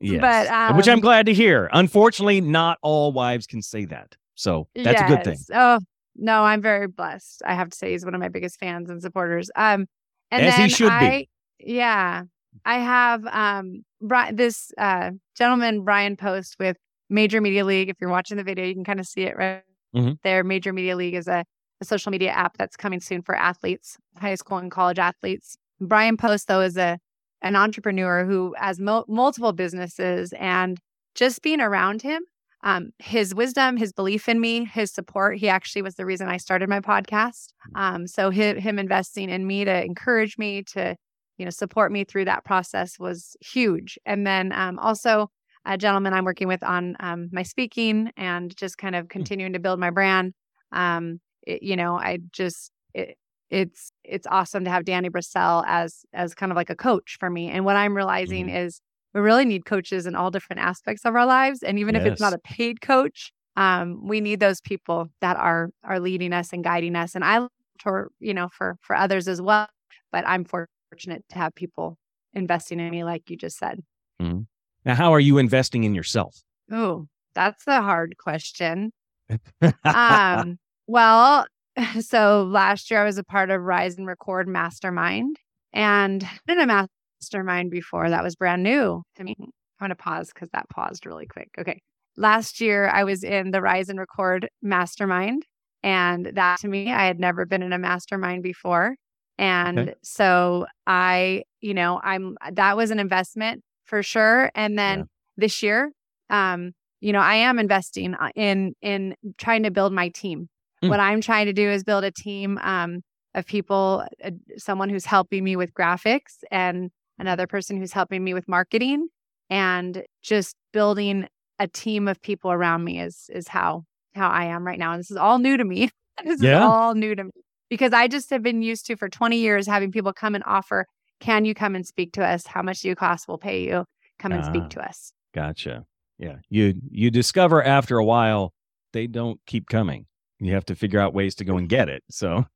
yes. but um, which I'm um glad to hear. Unfortunately, not all wives can say that. So that's yes. a good thing. Oh, no, I'm very blessed. I have to say he's one of my biggest fans and supporters. Um and As then he should I, be. Yeah. I have um Brian, this uh gentleman Brian Post with Major Media League. If you're watching the video, you can kind of see it right mm-hmm. there. Major Media League is a a social media app that's coming soon for athletes, high school and college athletes. Brian Post, though, is a an entrepreneur who has mo- multiple businesses, and just being around him, um, his wisdom, his belief in me, his support. He actually was the reason I started my podcast. Um, so him, him investing in me to encourage me to, you know, support me through that process was huge. And then um, also a gentleman I'm working with on um, my speaking and just kind of hmm. continuing to build my brand. Um, it, you know, I just it, it's it's awesome to have Danny Brassell as as kind of like a coach for me. And what I'm realizing mm-hmm. is we really need coaches in all different aspects of our lives. And even yes. if it's not a paid coach, um, we need those people that are are leading us and guiding us. And I for you know for for others as well. But I'm fortunate to have people investing in me, like you just said. Mm-hmm. Now, how are you investing in yourself? Oh, that's a hard question. um, well, so last year I was a part of Rise and Record Mastermind and in a mastermind before that was brand new to me. I'm going to pause because that paused really quick. Okay. Last year I was in the Rise and Record Mastermind. And that to me, I had never been in a mastermind before. And okay. so I, you know, I'm that was an investment for sure. And then yeah. this year, um, you know, I am investing uh, in in trying to build my team. Mm. What I'm trying to do is build a team um, of people, uh, someone who's helping me with graphics and another person who's helping me with marketing and just building a team of people around me is is how how I am right now. And this is all new to me. this yeah. is all new to me because I just have been used to for 20 years having people come and offer, can you come and speak to us? How much do you cost? We'll pay you. Come and speak ah, to us. Gotcha. Yeah. You you discover after a while they don't keep coming you have to figure out ways to go and get it. So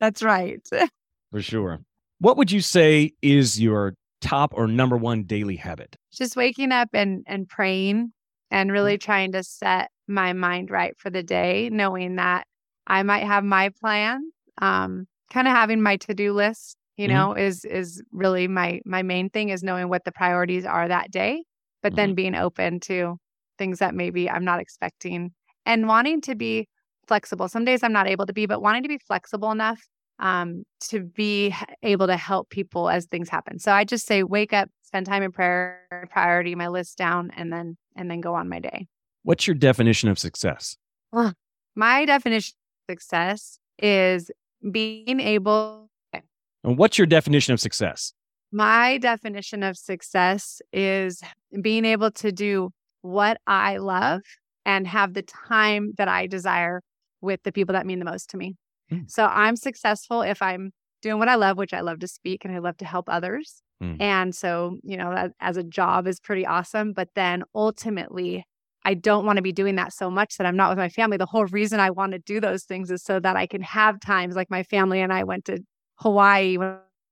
that's right. For sure. What would you say is your top or number one daily habit? Just waking up and and praying and really mm. trying to set my mind right for the day, knowing that I might have my plan. Um, kind of having my to-do list, you mm-hmm. know, is is really my my main thing is knowing what the priorities are that day, but mm-hmm. then being open to things that maybe I'm not expecting and wanting to be flexible. Some days I'm not able to be, but wanting to be flexible enough um, to be able to help people as things happen. So I just say, wake up, spend time in prayer, priority my list down, and then and then go on my day. What's your definition of success? Well, my definition of success is being able. And what's your definition of success? My definition of success is being able to do what I love and have the time that I desire with the people that mean the most to me. Mm. So I'm successful if I'm doing what I love, which I love to speak and I love to help others. Mm. And so, you know, that as a job is pretty awesome. But then ultimately, I don't want to be doing that so much that I'm not with my family. The whole reason I want to do those things is so that I can have times like my family and I went to Hawaii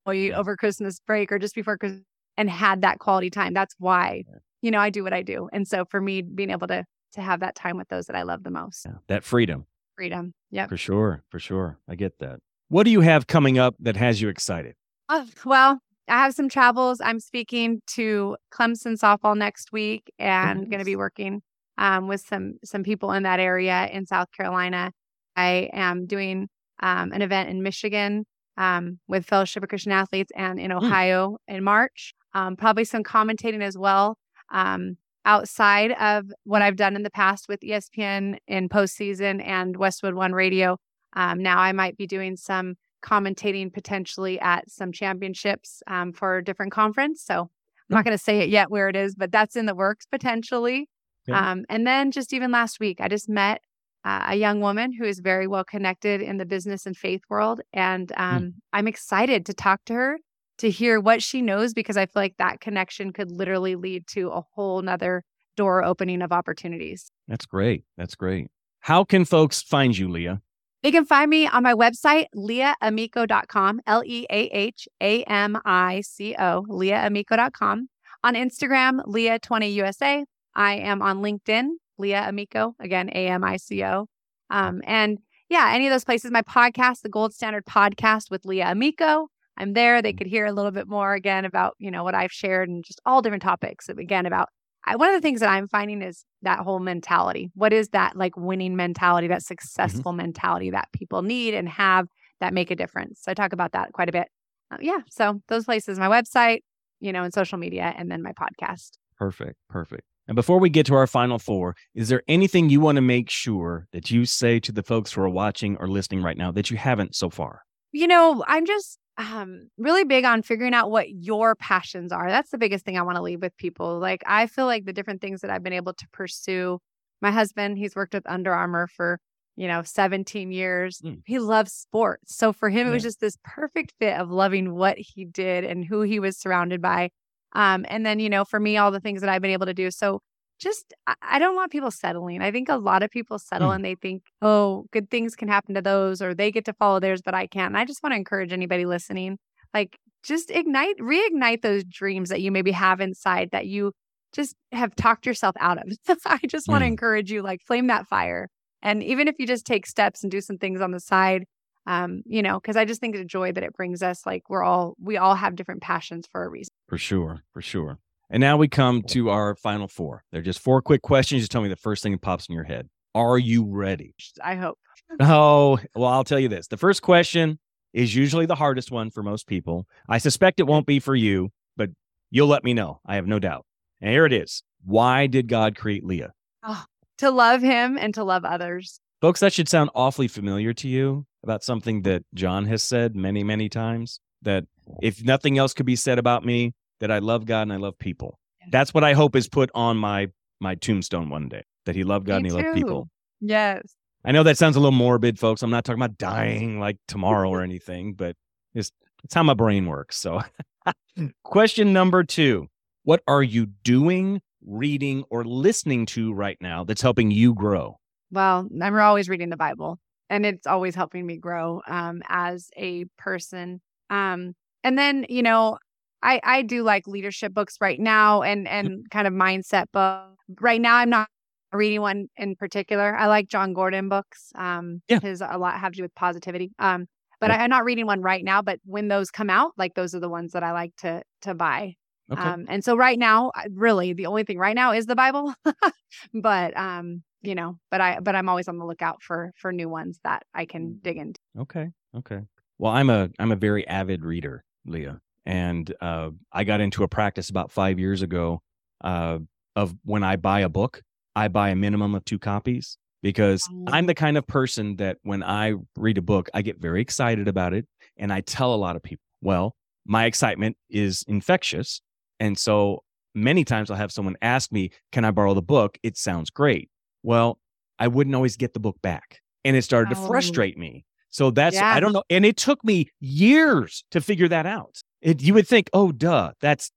over Christmas break or just before Christmas and had that quality time. That's why, you know, I do what I do. And so for me, being able to to have that time with those that I love the most. Yeah, that freedom freedom. Yeah. For sure. For sure. I get that. what do you have coming up that has you excited? Uh, well, I have some travels. I'm speaking to Clemson softball next week and nice. going to be working um, with some some people in that area in South Carolina. I am doing um, an event in Michigan um, with Fellowship of Christian Athletes and in hmm. Ohio mm. in March. Um, probably some commentating as well um, outside of what I've done in the past with ESPN in postseason and Westwood One Radio. Um, now I might be doing some commentating potentially at some championships um, for a different conference. So I'm not hmm. going to say it yet where it is, but that's in the works potentially. Yeah. Um, and then just even last week, I just met uh, a young woman who is very well connected in the business and faith world. And hmm. um, mm. I'm excited to talk to her to hear what she knows because I feel like that connection could literally lead to a whole nother door opening of opportunities. That's great. That's great. How can folks find you, Leah? They can find me on my website, leahamico.com, L E A H A M I C O, leahamico.com. On Instagram, Leah20USA. I am on LinkedIn, Leah Amico, again, A M I C O. Um, and yeah, any of those places, my podcast, the Gold Standard Podcast with Leah Amico. I'm there. They could hear a little bit more again about, you know, what I've shared and just all different topics again about I, one of the things that I'm finding is that whole mentality. What is that like winning mentality, that mm-hmm. successful mm-hmm. mentality that people need and have that make a difference? So I talk about that quite a bit. Uh, yeah. So those places, my website, you know, and social media, and then my podcast. Perfect. Perfect. And before we get to our final four, is there anything you want to make sure that you say to the folks who are watching or listening right now that you haven't so far? You know, I'm just um really big on figuring out what your passions are. That's the biggest thing I want to leave with people. Like I feel like the different things that I've been able to pursue. My husband, he's worked with Under Armour for, you know, 17 years. Mm. He loves sports. So for him yeah. it was just this perfect fit of loving what he did and who he was surrounded by. Um and then, you know, for me all the things that I've been able to do. So just I don't want people settling. I think a lot of people settle mm. and they think, oh, good things can happen to those or they get to follow theirs, but I can't. And I just want to encourage anybody listening, like just ignite, reignite those dreams that you maybe have inside that you just have talked yourself out of. I just want to mm. encourage you, like flame that fire. And even if you just take steps and do some things on the side, um, you know, because I just think the joy that it brings us, like we're all, we all have different passions for a reason. For sure. For sure. And now we come to our final four. They're just four quick questions. Just tell me the first thing that pops in your head. Are you ready? I hope. oh, well, I'll tell you this. The first question is usually the hardest one for most people. I suspect it won't be for you, but you'll let me know. I have no doubt. And here it is. Why did God create Leah? Oh, to love him and to love others. Folks, that should sound awfully familiar to you about something that John has said many, many times that if nothing else could be said about me, that I love God and I love people. That's what I hope is put on my my tombstone one day. That he loved God Me and he too. loved people. Yes. I know that sounds a little morbid, folks. I'm not talking about dying like tomorrow or anything, but it's it's how my brain works. So question number two. What are you doing, reading, or listening to right now that's helping you grow? Well, I'm always reading the Bible and it's always helping me grow um, as a person. Um, and then, you know, I I do like leadership books right now and and kind of mindset book. Right now I'm not reading one in particular. I like Jon Gordon books. Um yeah. his a lot have to do with positivity. Um but yeah. I, am not reading one right now, but when those come out, like those are the ones that I like to to buy. Okay. Um and so right now, really the only thing right now is the Bible. but um you know, but I but I'm always on the lookout for for new ones that I can dig into. Okay. Okay. Well, I'm a I'm a very avid reader, Leah. And uh, I got into a practice about five years ago uh, of when I buy a book, I buy a minimum of two copies because I'm oh. the kind of person that when I read a book, I get very excited about it and I tell a lot of people. Well, my excitement is infectious. And so many times I'll have someone ask me, Can I borrow the book? It sounds great. Well, I wouldn't always get the book back. And it started oh. to frustrate me. So that's, yeah. I don't know. And it took me years to figure that out. It, you would think, oh, duh, that's,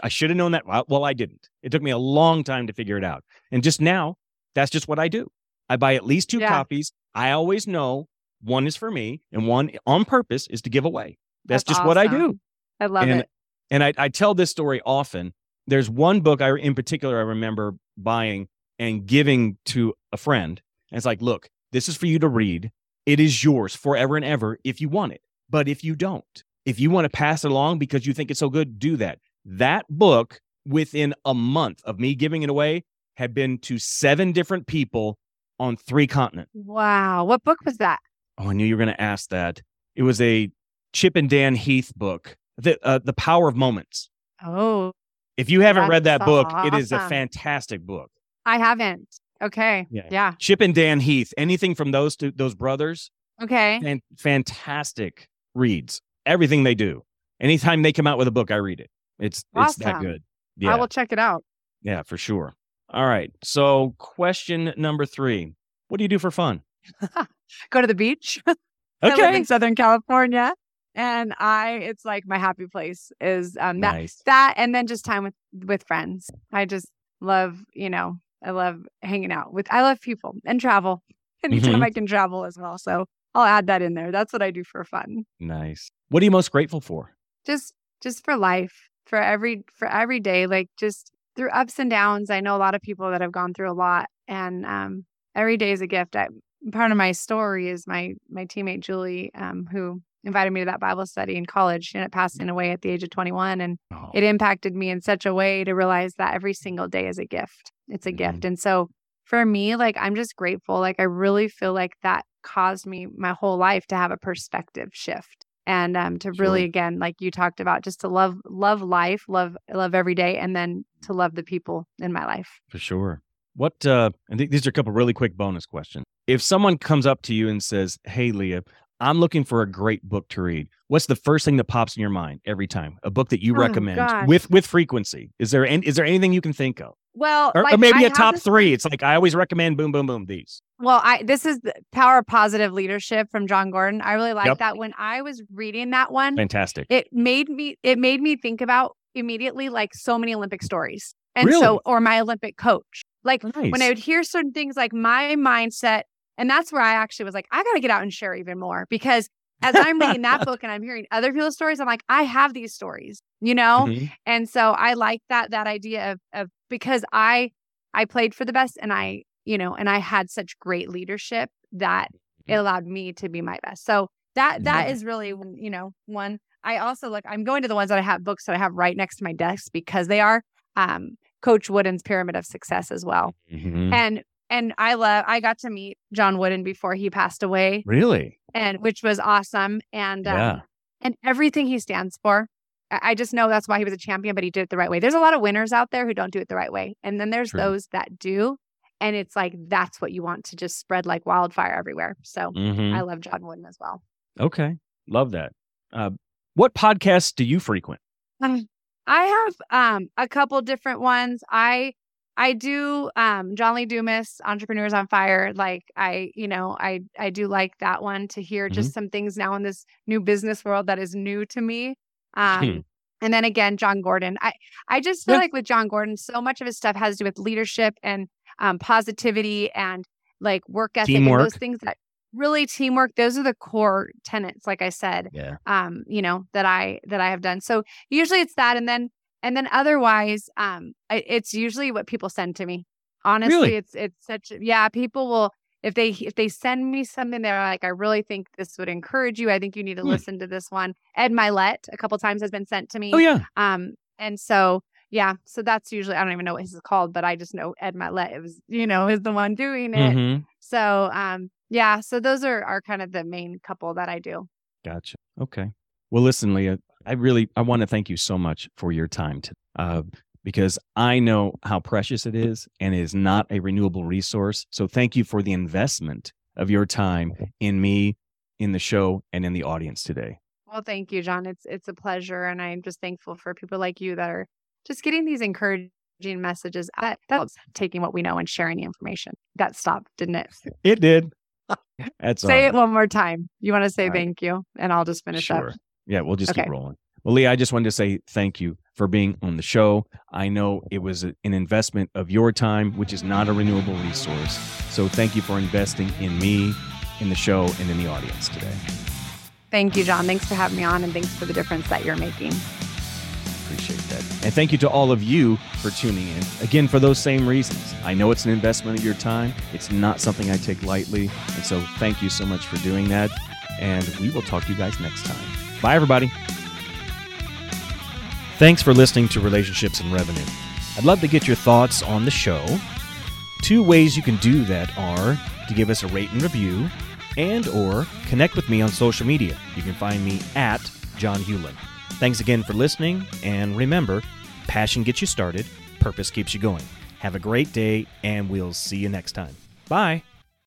I should have known that. Well, I didn't. It took me a long time to figure it out. And just now, that's just what I do. I buy at least two yeah. copies. I always know one is for me and one on purpose is to give away. That's, that's just awesome. what I do. I love and, it. And I, I tell this story often. There's one book I, in particular, I remember buying and giving to a friend. And it's like, look, this is for you to read. It is yours forever and ever if you want it. But if you don't, if you want to pass it along because you think it's so good, do that. That book, within a month of me giving it away, had been to seven different people on three continents. Wow. What book was that? Oh, I knew you were going to ask that. It was a Chip and Dan Heath book, The, uh, the Power of Moments. Oh, If you haven't read that book, it is a fantastic book. I haven't. Okay. Yeah. Yeah. Chip and Dan Heath, anything from those two, those brothers, Okay. fan- fantastic reads. Everything they do. Anytime they come out with a book, I read it. It's it's that good. Yeah. I will check it out. yeah, for sure. All right. So, question number three: What do you do for fun? Go to the beach. I live Okay. in Southern California, and I it's like my happy place is um that Nice. that and then just time with with friends. I just love you know I love hanging out with I love people and travel. Anytime Mhm. I can travel as well, so I'll add that in there. That's what I do for fun. Nice. What are you most grateful for? Just just for life, for every for every day, like just through ups and downs. I know a lot of people that have gone through a lot, and um, every day is a gift. I, part of my story is my my teammate Julie, um, who invited me to that Bible study in college. She ended up passing away at the age of 21, and Oh, it impacted me in such a way to realize that every single day is a gift. It's a Mhm. gift. And so for me, like I'm just grateful. Like I really feel like that caused me my whole life to have a perspective shift. And um to really Sure. again, like you talked about, just to love love life, love love every day, and then to love the people in my life. for sure. What? uh I think these are a couple really quick bonus questions. If someone comes up to you and says, "Hey, Leah," I'm looking for a great book to read. What's the first thing that pops in your mind every time? A book that you Oh, recommend gosh. with with frequency. Is there any, is there anything you can think of? Well, or, or maybe I a top this- three. It's like I always recommend boom, boom, boom. These. Well, I this is the Power of Positive Leadership from Jon Gordon. I really like Yep. that. When I was reading that one, Fantastic. it made me it made me think about immediately like so many olympic stories and Really? so or my olympic coach like when i would hear certain things like my mindset and that's where i actually was like i got to get out and share even more because as i'm reading that book and i'm hearing other people's stories i'm like i have these stories you know Mhm. and so i like that that idea of of because i i played for the best and i you know and i had such great leadership that it allowed me to be my best so that that Yeah. is really you know one i also look, i'm going to the ones that i have books that i have right next to my desk because they are um coach wooden's pyramid of success as well Mhm. and and i love i got to meet john wooden before he passed away Really? and which was awesome and um, Yeah. and everything he stands for I just know that's why he was a champion, but he did it the right way. There's a lot of winners out there who don't do it the right way. And then there's True. those that do. And it's like that's what you want to just spread like wildfire everywhere. So Mhm. I love John Wooden as well. Okay. Love that. Uh, what podcasts do you frequent? Um, I have um a couple different ones. I I do um John Lee Dumas, Entrepreneurs on Fire. Like I, you know, I I do like that one to hear just some things now in this new business world that is new to me. Um and then again, Jon Gordon. I I just feel Yeah. like with Jon Gordon, so much of his stuff has to do with leadership and um positivity and like work ethic and those things that really teamwork. Those are the core tenets, like I said Yeah. um you know that i that i have done so usually it's that and then and then otherwise um it's usually what people send to me honestly Really? it's it's such yeah people will if they if they send me something they're like i really think this would encourage you i think you need to Hmm. listen to this one Ed Mylett a couple times has been sent to me Oh yeah. um and so yeah so that's usually i don't even know what his is called but i just know Ed Mylett it was you know is the one doing it Mhm. so um yeah so those are are kind of the main couple that i do Gotcha. Okay. Well, listen, Leah, I really I want to thank you so much for your time today, uh, because I know how precious it is, and it is not a renewable resource. So thank you for the investment of your time in me, in the show, and in the audience today. Well, thank you, John. It's it's a pleasure, and I'm just thankful for people like you that are just getting these encouraging messages. That that's taking what we know and sharing the information. That stopped, didn't it? It did. That's say all it one more time. You want to say All right. thank you, and I'll just finish Sure. up. Yeah, we'll just keep rolling. Well, Leah, I just wanted to say thank you for being on the show. I know it was an investment of your time, which is not a renewable resource. So thank you for investing in me, in the show, and in the audience today. Thank you, John. Thanks for having me on, and thanks for the difference that you're making. appreciate that. And thank you to all of you for tuning in. Again, for those same reasons. I know it's an investment of your time, it's not something I take lightly. And so thank you so much for doing that. And we will talk to you guys next time. Bye, everybody. Thanks for listening to Relationships and Revenue. I'd love to get your thoughts on the show. Two ways you can do that are to give us a rate and review and or connect with me on social media. You can find me at John Hewlin. Thanks again for listening, and remember, passion gets you started, purpose keeps you going. Have a great day, and we'll see you next time. Bye.